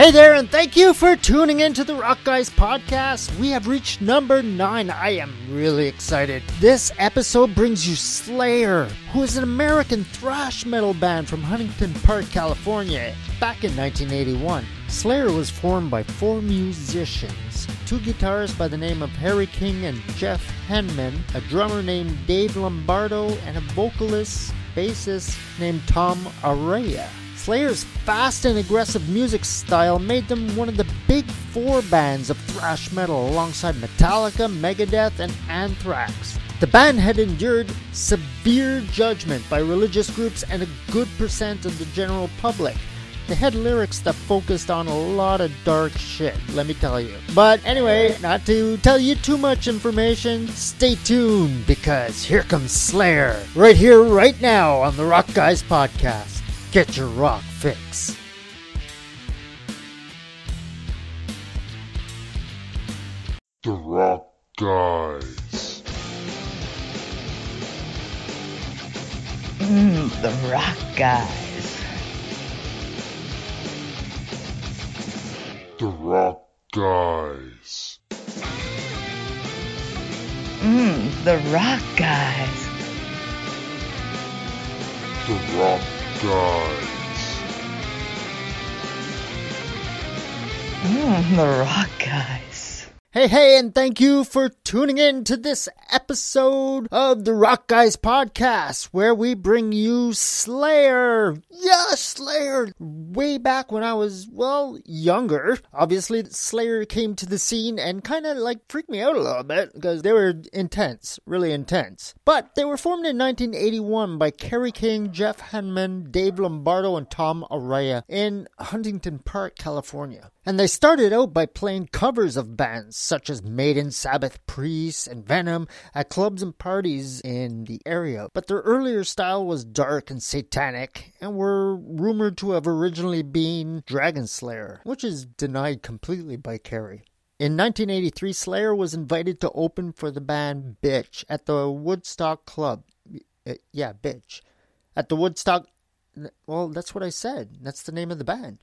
Hey there, and thank you for tuning in to the Rock Guys podcast. We have reached number nine. I am really excited. This episode brings you Slayer, who is an American thrash metal band from Huntington Park, California, back in 1981. Slayer was formed by four musicians two guitarists by the name of Kerry King and Jeff Hanneman, a drummer named Dave Lombardo, and a vocalist, bassist named Tom Araya. Slayer's fast and aggressive music style made them one of the big four bands of thrash metal alongside Metallica, Megadeth, and Anthrax. The band had endured severe judgment by religious groups and a good percent of the general public. They had lyrics that focused on a lot of dark shit, let me tell you. But anyway, not to tell you too much information, stay tuned because here comes Slayer, right here, right now on the Rock Guys podcast. Get your rock fix. The Rock Guys. Mmm, the Rock Guys. The Rock Guys. Mmm, the Rock Guys. The Rock Mmm, the Rock Guys. Hey, hey, and thank you for tuning in to this episode of the Rock Guys podcast, where we bring you Slayer. Yeah, Slayer. Way back when I was, well, younger. Obviously, Slayer came to the scene and kind of like freaked me out a little bit because they were intense, really intense. But they were formed in 1981 by Kerry King, Jeff Hanneman, Dave Lombardo, and Tom Araya in Huntington Park, California. And they started out by playing covers of bands such as Maiden, Sabbath, Priest, and Venom at clubs and parties in the area. But their earlier style was dark and satanic and were rumored to have originally been Dragon Slayer, which is denied completely by Kerry. In 1983, Slayer was invited to open for the band Bitch at the Woodstock Club. Uh, yeah, Bitch. At the Woodstock. Well, that's what I said. That's the name of the band.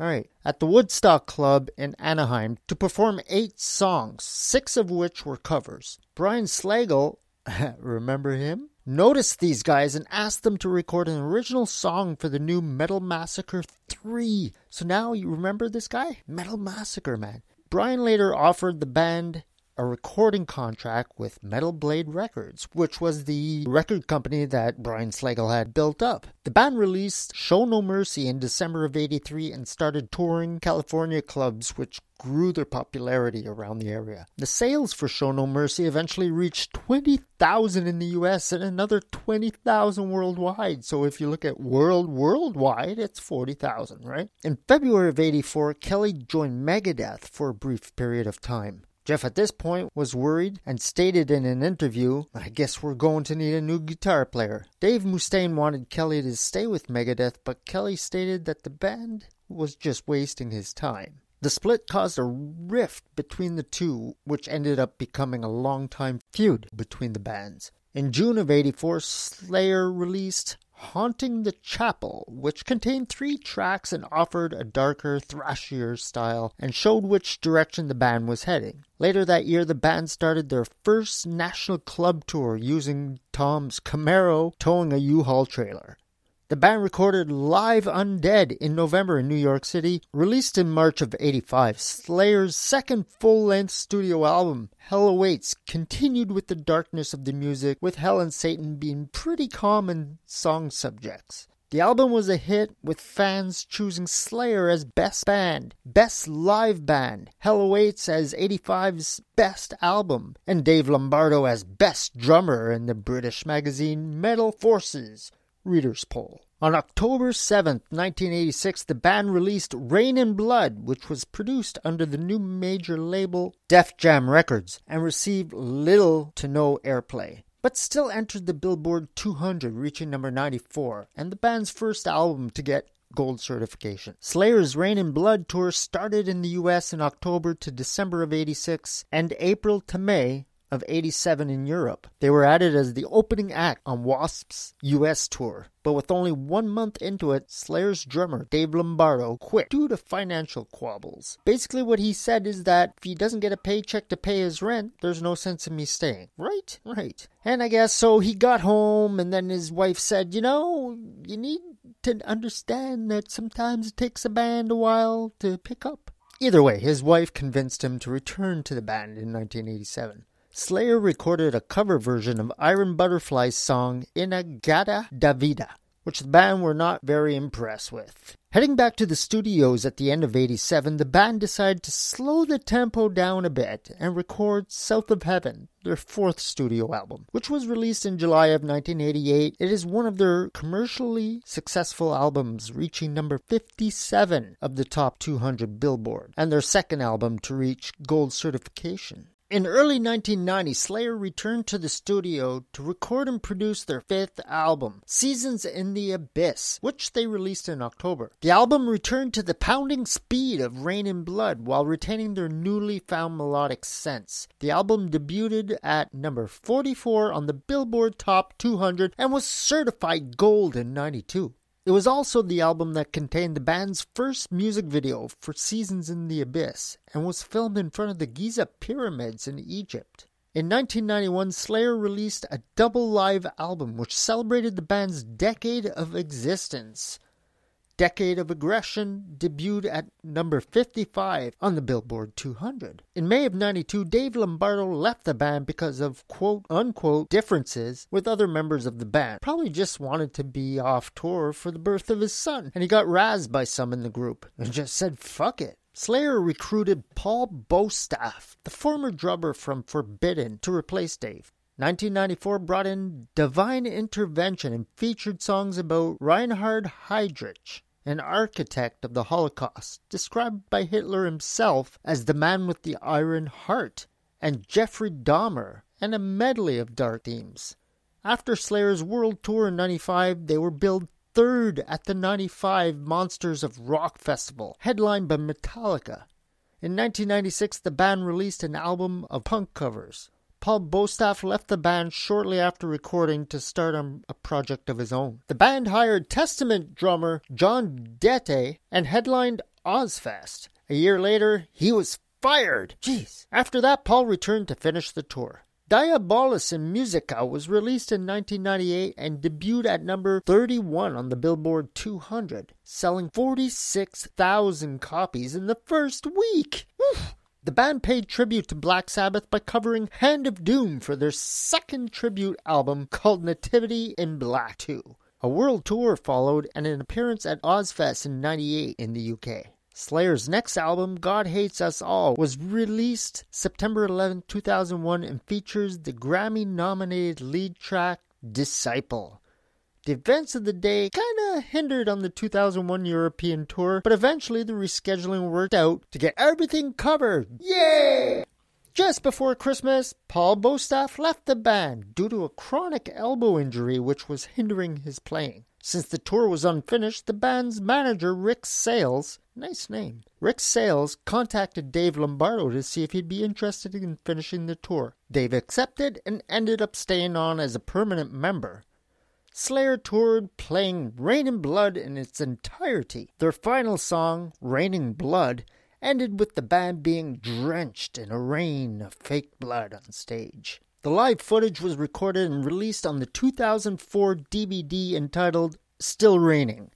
All right, at the Woodstock Club in Anaheim to perform eight songs, six of which were covers. Brian Slagel, remember him? Noticed these guys and asked them to record an original song for the new Metal Massacre 3. So now you remember this guy? Metal Massacre, man. Brian later offered the band a recording contract with Metal Blade Records, which was the record company that Brian Slagel had built up. The band released Show No Mercy in December of 83 and started touring California clubs, which grew their popularity around the area. The sales for Show No Mercy eventually reached 20,000 in the US and another 20,000 worldwide. So if you look at world worldwide, it's 40,000, right? In February of 84, Kerry joined Megadeth for a brief period of time. Jeff at this point was worried and stated in an interview, I guess we're going to need a new guitar player. Dave Mustaine wanted Kerry to stay with Megadeth, but Kerry stated that the band was just wasting his time. The split caused a rift between the two, which ended up becoming a long-time feud between the bands. In June of 84, Slayer released Haunting the Chapel, which contained three tracks and offered a darker, thrashier style and showed which direction the band was heading. Later that year, the band started their first national club tour using Tom's Camaro towing a U-Haul trailer. The band recorded Live Undead in November in New York City, released in March of 85. Slayer's second full length studio album, Hell Awaits, continued with the darkness of the music, with Hell and Satan being pretty common song subjects. The album was a hit, with fans choosing Slayer as Best Band, Best Live Band, Hell Awaits as 85's Best Album, and Dave Lombardo as Best Drummer in the British magazine Metal Forces. Reader's Poll. On October 7, 1986, the band released Reign in Blood, which was produced under the new major label Def Jam Records and received little to no airplay, but still entered the Billboard 200, reaching number 94, and the band's first album to get gold certification. Slayer's Reign in Blood tour started in the US in October to December of 86 and April to May of 87 in Europe. They were added as the opening act on Wasp's US tour. But with only one month into it, Slayer's drummer, Dave Lombardo, quit due to financial quabbles. Basically, what he said is that if he doesn't get a paycheck to pay his rent, there's no sense in me staying. Right? Right. And I guess so he got home, and then his wife said, You know, you need to understand that sometimes it takes a band a while to pick up. Either way, his wife convinced him to return to the band in 1987. Slayer recorded a cover version of Iron Butterfly's song In-A-Gadda Da Vida, which the band were not very impressed with. Heading back to the studios at the end of 87, the band decided to slow the tempo down a bit and record South of Heaven, their fourth studio album, which was released in July of 1988. It is one of their commercially successful albums, reaching number 57 of the top 200 Billboard, and their second album to reach gold certification. In early 1990, Slayer returned to the studio to record and produce their fifth album, Seasons in the Abyss, which they released in October. The album returned to the pounding speed of Rain and Blood while retaining their newly found melodic sense. The album debuted at number 44 on the Billboard Top 200 and was certified gold in 92. It was also the album that contained the band's first music video for Seasons in the Abyss and was filmed in front of the Giza pyramids in Egypt. In 1991, Slayer released a double live album which celebrated the band's decade of existence. Decade of Aggression debuted at number 55 on the Billboard 200. In May of 92, Dave Lombardo left the band because of quote unquote differences with other members of the band. Probably just wanted to be off tour for the birth of his son, and he got razzed by some in the group and just said fuck it. Slayer recruited Paul Bostaph, the former drummer from Forbidden, to replace Dave. 1994 brought in Divine Intervention and featured songs about Reinhard Heydrich, an architect of the Holocaust, described by Hitler himself as the man with the iron heart, and Jeffrey Dahmer, and a medley of dark themes. After Slayer's world tour in 95, they were billed third at the 95 Monsters of Rock Festival, headlined by Metallica. In 1996, the band released an album of punk covers. Paul Bostaph left the band shortly after recording to start on a project of his own. The band hired Testament drummer Jon Dette and headlined Ozzfest. A year later, he was fired. Jeez. After that, Paul returned to finish the tour. Diabolus in Musica was released in 1998 and debuted at number 31 on the Billboard 200, selling 46,000 copies in the first week. Woof. The band paid tribute to Black Sabbath by covering Hand of Doom for their second tribute album called Nativity in Black 2. A world tour followed and an appearance at Ozzfest in 98 in the UK. Slayer's next album, God Hates Us All, was released September 11, 2001 and features the Grammy nominated lead track Disciple. The events of the day kind of hindered on the 2001 European tour, but eventually the rescheduling worked out to get everything covered. Yay! Just before Christmas, Paul Bostaph left the band due to a chronic elbow injury which was hindering his playing. Since the tour was unfinished, the band's manager, Rick Sales, nice name, Rick Sales contacted Dave Lombardo to see if he'd be interested in finishing the tour. Dave accepted and ended up staying on as a permanent member. Slayer toured playing Rain and Blood in its entirety. Their final song, Raining Blood, ended with the band being drenched in a rain of fake blood on stage. The live footage was recorded and released on the 2004 DVD entitled Still Raining.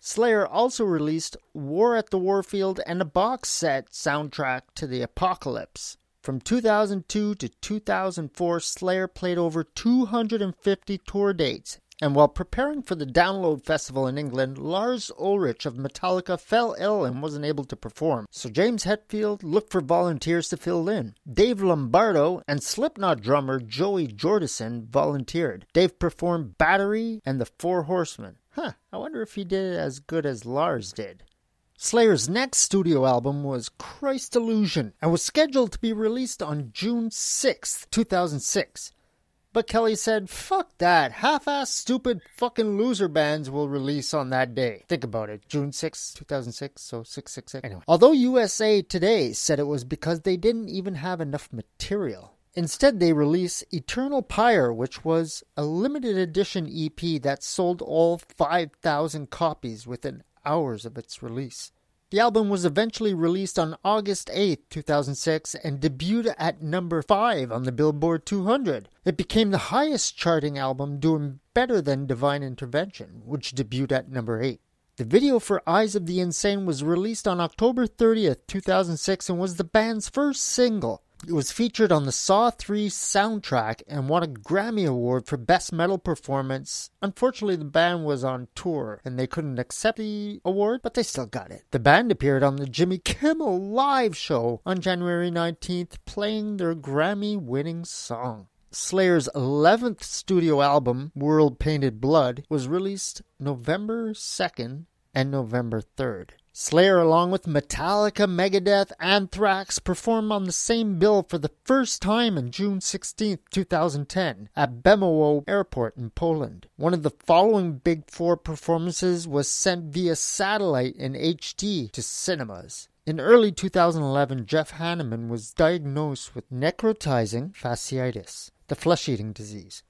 Slayer also released War at the Warfield and a box set soundtrack to the Apocalypse. From 2002 to 2004, Slayer played over 250 tour dates. And while preparing for the Download Festival in England, Lars Ulrich of Metallica fell ill and wasn't able to perform. So James Hetfield looked for volunteers to fill in. Dave Lombardo and Slipknot drummer Joey Jordison volunteered. Dave performed Battery and the Four Horsemen. Huh, I wonder if he did it as good as Lars did. Slayer's next studio album was Christ Illusion and was scheduled to be released on June 6, 2006. But Kerry said, fuck that. Half ass stupid fucking loser bands will release on that day. Think about it. June 6, 2006, so 666. Anyway. Although USA Today said it was because they didn't even have enough material. Instead, they released Eternal Pyre, which was a limited edition EP that sold all 5,000 copies within hours of its release. The album was eventually released on August 8, 2006, and debuted at number 5 on the Billboard 200. It became the highest charting album, doing better than Divine Intervention, which debuted at number 8. The video for Eyes of the Insane was released on October 30th, 2006, and was the band's first single. It was featured on the Saw 3 soundtrack and won a Grammy Award for Best Metal Performance. Unfortunately, the band was on tour and they couldn't accept the award, but they still got it. The band appeared on the Jimmy Kimmel Live show on January 19th, playing their Grammy winning song. Slayer's 11th studio album, World Painted Blood, was released November 2nd and November 3rd. Slayer, along with Metallica, Megadeth, Anthrax, performed on the same bill for the first time on June 16, 2010, at Bemowo Airport in Poland. One of the following Big Four performances was sent via satellite in HD to cinemas. In early 2011, Jeff Hanneman was diagnosed with necrotizing fasciitis, the flesh eating disease.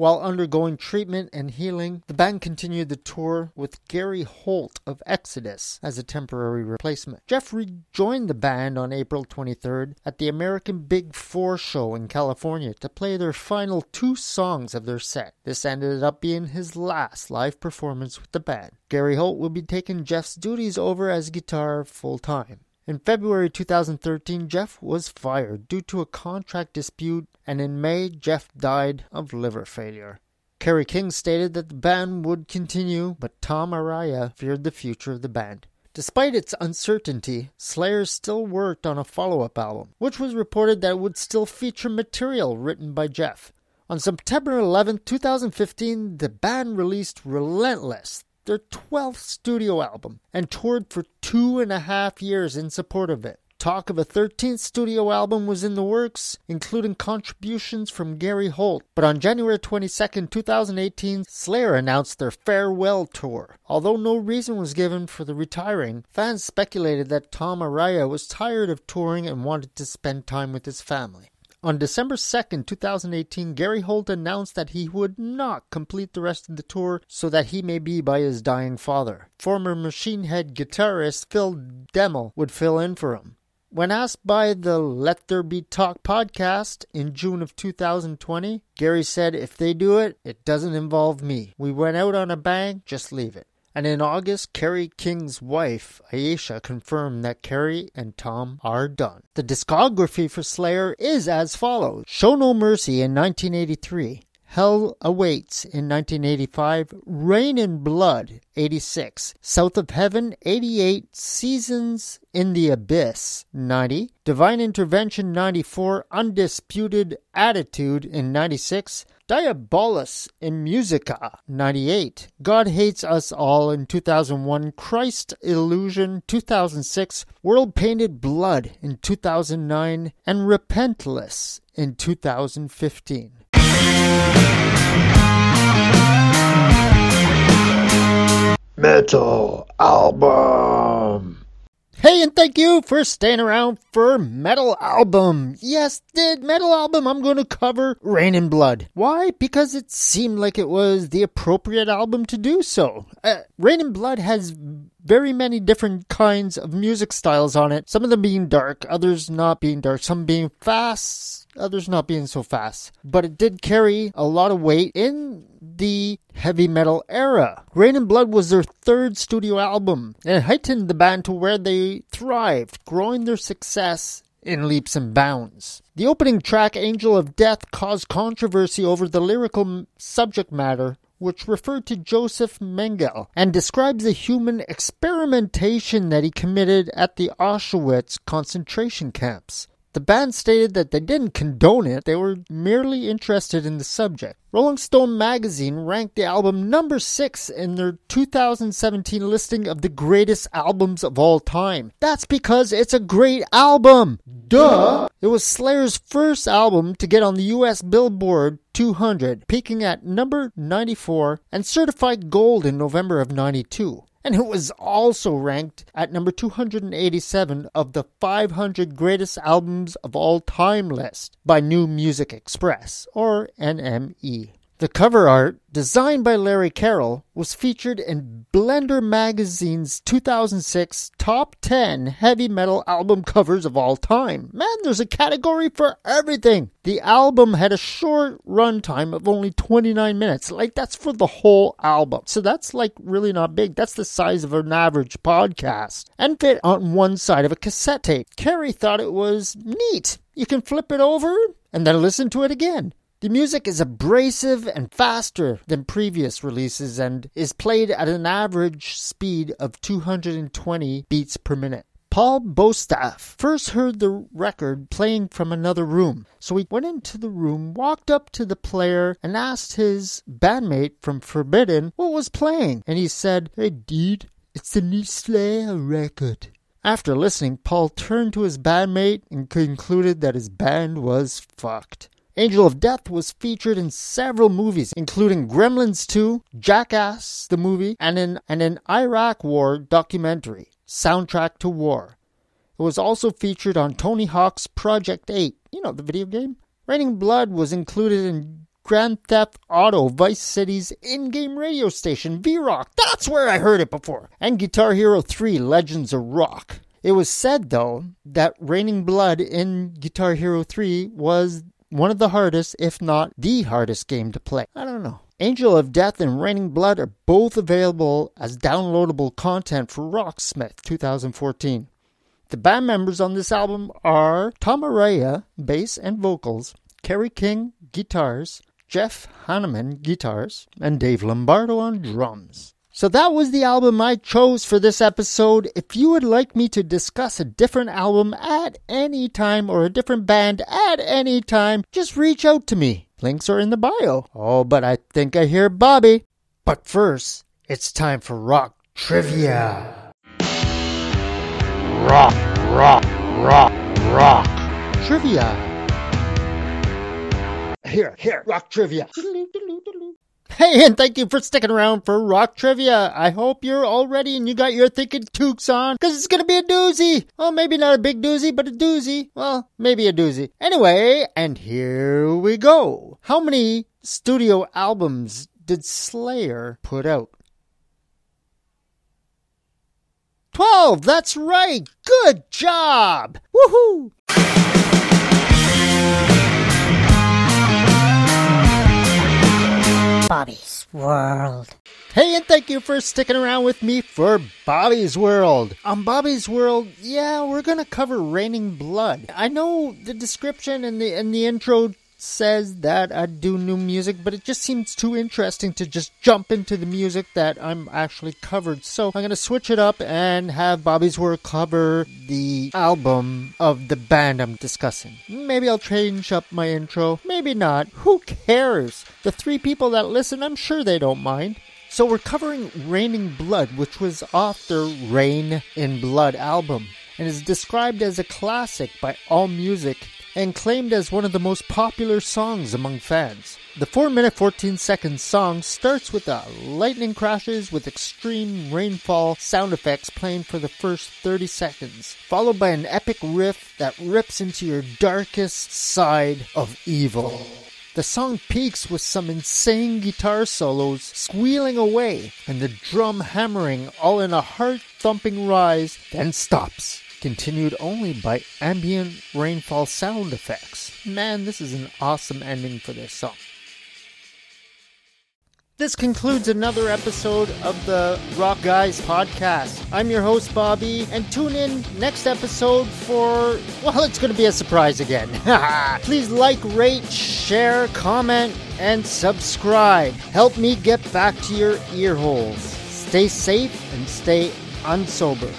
While undergoing treatment and healing, the band continued the tour with Gary Holt of Exodus as a temporary replacement. Jeff rejoined the band on April 23rd at the American Big Four show in California to play their final two songs of their set. This ended up being his last live performance with the band. Gary Holt will be taking Jeff's duties over as guitar full time. In February 2013, Jeff was fired due to a contract dispute, and in May, Jeff died of liver failure. Kerry King stated that the band would continue, but Tom Araya feared the future of the band. Despite its uncertainty, Slayer still worked on a follow up album, which was reported that it would still feature material written by Jeff. On September 11, 2015, the band released Repentless, their 12th studio album, and toured for two and a half years in support of it. Talk of a 13th studio album was in the works, including contributions from Gary Holt. But on January 22, 2018, Slayer announced their farewell tour. Although no reason was given for the retiring, fans speculated that Tom Araya was tired of touring and wanted to spend time with his family. On December 2nd, 2018, Gary Holt announced that he would not complete the rest of the tour so that he may be by his dying father. Former Machine Head guitarist Phil Demmel would fill in for him. When asked by the Let There Be Talk podcast in June of 2020, Gary said, If they do it, it doesn't involve me. We went out on a bang, just leave it. And in August, Kerry King's wife, Aisha, confirmed that Kerry and Tom are done. The discography for Slayer is as follows Show No Mercy in 1983. Hell Awaits in 1985, Rain and Blood 86, South of Heaven 88, Seasons in the Abyss 90, Divine Intervention 94, Undisputed Attitude in 96, Diabolus in Musica 98, God Hates Us All in 2001, Christ Illusion 2006, World Painted Blood in 2009, and Repentless in 2015. Metal album. Hey, and thank you for staying around for Metal Album. Yes, the Metal Album I'm going to cover Rain and Blood. Why? Because it seemed like it was the appropriate album to do so. Uh, Reign in Blood has very many different kinds of music styles on it. Some of them being dark, others not being dark, some being fast, others not being so fast. But it did carry a lot of weight in the heavy metal era. Rain and Blood was their third studio album and it heightened the band to where they thrived, growing their success in leaps and bounds. The opening track, Angel of Death, caused controversy over the lyrical subject matter, which referred to Joseph Mengele and describes the human experimentation that he committed at the Auschwitz concentration camps. The band stated that they didn't condone it, they were merely interested in the subject. Rolling Stone magazine ranked the album number 6 in their 2017 listing of the greatest albums of all time. That's because it's a great album! Duh! It was Slayer's first album to get on the US Billboard 200, peaking at number 94 and certified gold in November of 92. And it was also ranked at number 287 of the 500 greatest albums of all time list by New Music Express, or NME. The cover art, designed by Larry Carroll, was featured in Blender Magazine's 2006 Top 10 Heavy Metal Album Covers of All Time. Man, there's a category for everything. The album had a short runtime of only 29 minutes. Like, that's for the whole album. So that's like really not big. That's the size of an average podcast. And fit on one side of a cassette tape. Kerry thought it was neat. You can flip it over and then listen to it again. The music is abrasive and faster than previous releases and is played at an average speed of 220 beats per minute. Paul Bostaph first heard the record playing from another room, so he went into the room, walked up to the player, and asked his bandmate from Forbidden what was playing. And he said, Hey, dude, it's the new Slayer record. After listening, Paul turned to his bandmate and concluded that his band was fucked. Angel of Death was featured in several movies, including Gremlins 2, Jackass the movie, and an, an Iraq War documentary, Soundtrack to War. It was also featured on Tony Hawk's Project 8, you know, the video game. Raining Blood was included in Grand Theft Auto Vice City's in game radio station, V Rock. That's where I heard it before. And Guitar Hero 3 Legends of Rock. It was said, though, that Raining Blood in Guitar Hero 3 was one of the hardest, if not the hardest game to play. I don't know. Angel of Death and Raining Blood are both available as downloadable content for Rocksmith 2014. The band members on this album are Tom Araya, bass and vocals, Kerry King, guitars, Jeff Hanneman, guitars, and Dave Lombardo on drums. So that was the album I chose for this episode. If you would like me to discuss a different album at any time or a different band at any time, just reach out to me. Links are in the bio. Oh, but I think I hear Bobby. But first, it's time for rock trivia. Rock, rock, rock, rock. Trivia. Here, here, rock trivia. Hey, and thank you for sticking around for Rock Trivia. I hope you're all ready and you got your thinking toques on, because it's going to be a doozy. Well, maybe not a big doozy, but a doozy. Well, maybe a doozy. Anyway, and here we go. How many studio albums did Slayer put out? 12, that's right. Good job. Woohoo. Bobby's World. Hey, and thank you for sticking around with me for Bobby's World. On Bobby's World, yeah, we're gonna cover Raining Blood. I know the description and the and the intro says that I do new music, but it just seems too interesting to just jump into the music that I'm actually covered. So I'm gonna switch it up and have Bobby's World cover the album of the band I'm discussing. Maybe I'll change up my intro, maybe not. Who cares? The three people that listen, I'm sure they don't mind. So we're covering Raining Blood, which was off their Reign in Blood album, and is described as a classic by AllMusic and claimed as one of the most popular songs among fans. The 4 minute 14 second song starts with the lightning crashes with extreme rainfall sound effects playing for the first 30 seconds, followed by an epic riff that rips into your darkest side of evil. The song peaks with some insane guitar solos squealing away and the drum hammering all in a heart thumping rise, then stops continued only by ambient rainfall sound effects. Man, this is an awesome ending for this song. This concludes another episode of the Rock Guys podcast. I'm your host, Bobby, and tune in next episode for, well, it's going to be a surprise again. Please like, rate, share, comment, and subscribe. Help me get back to your ear holes. Stay safe and stay unsober.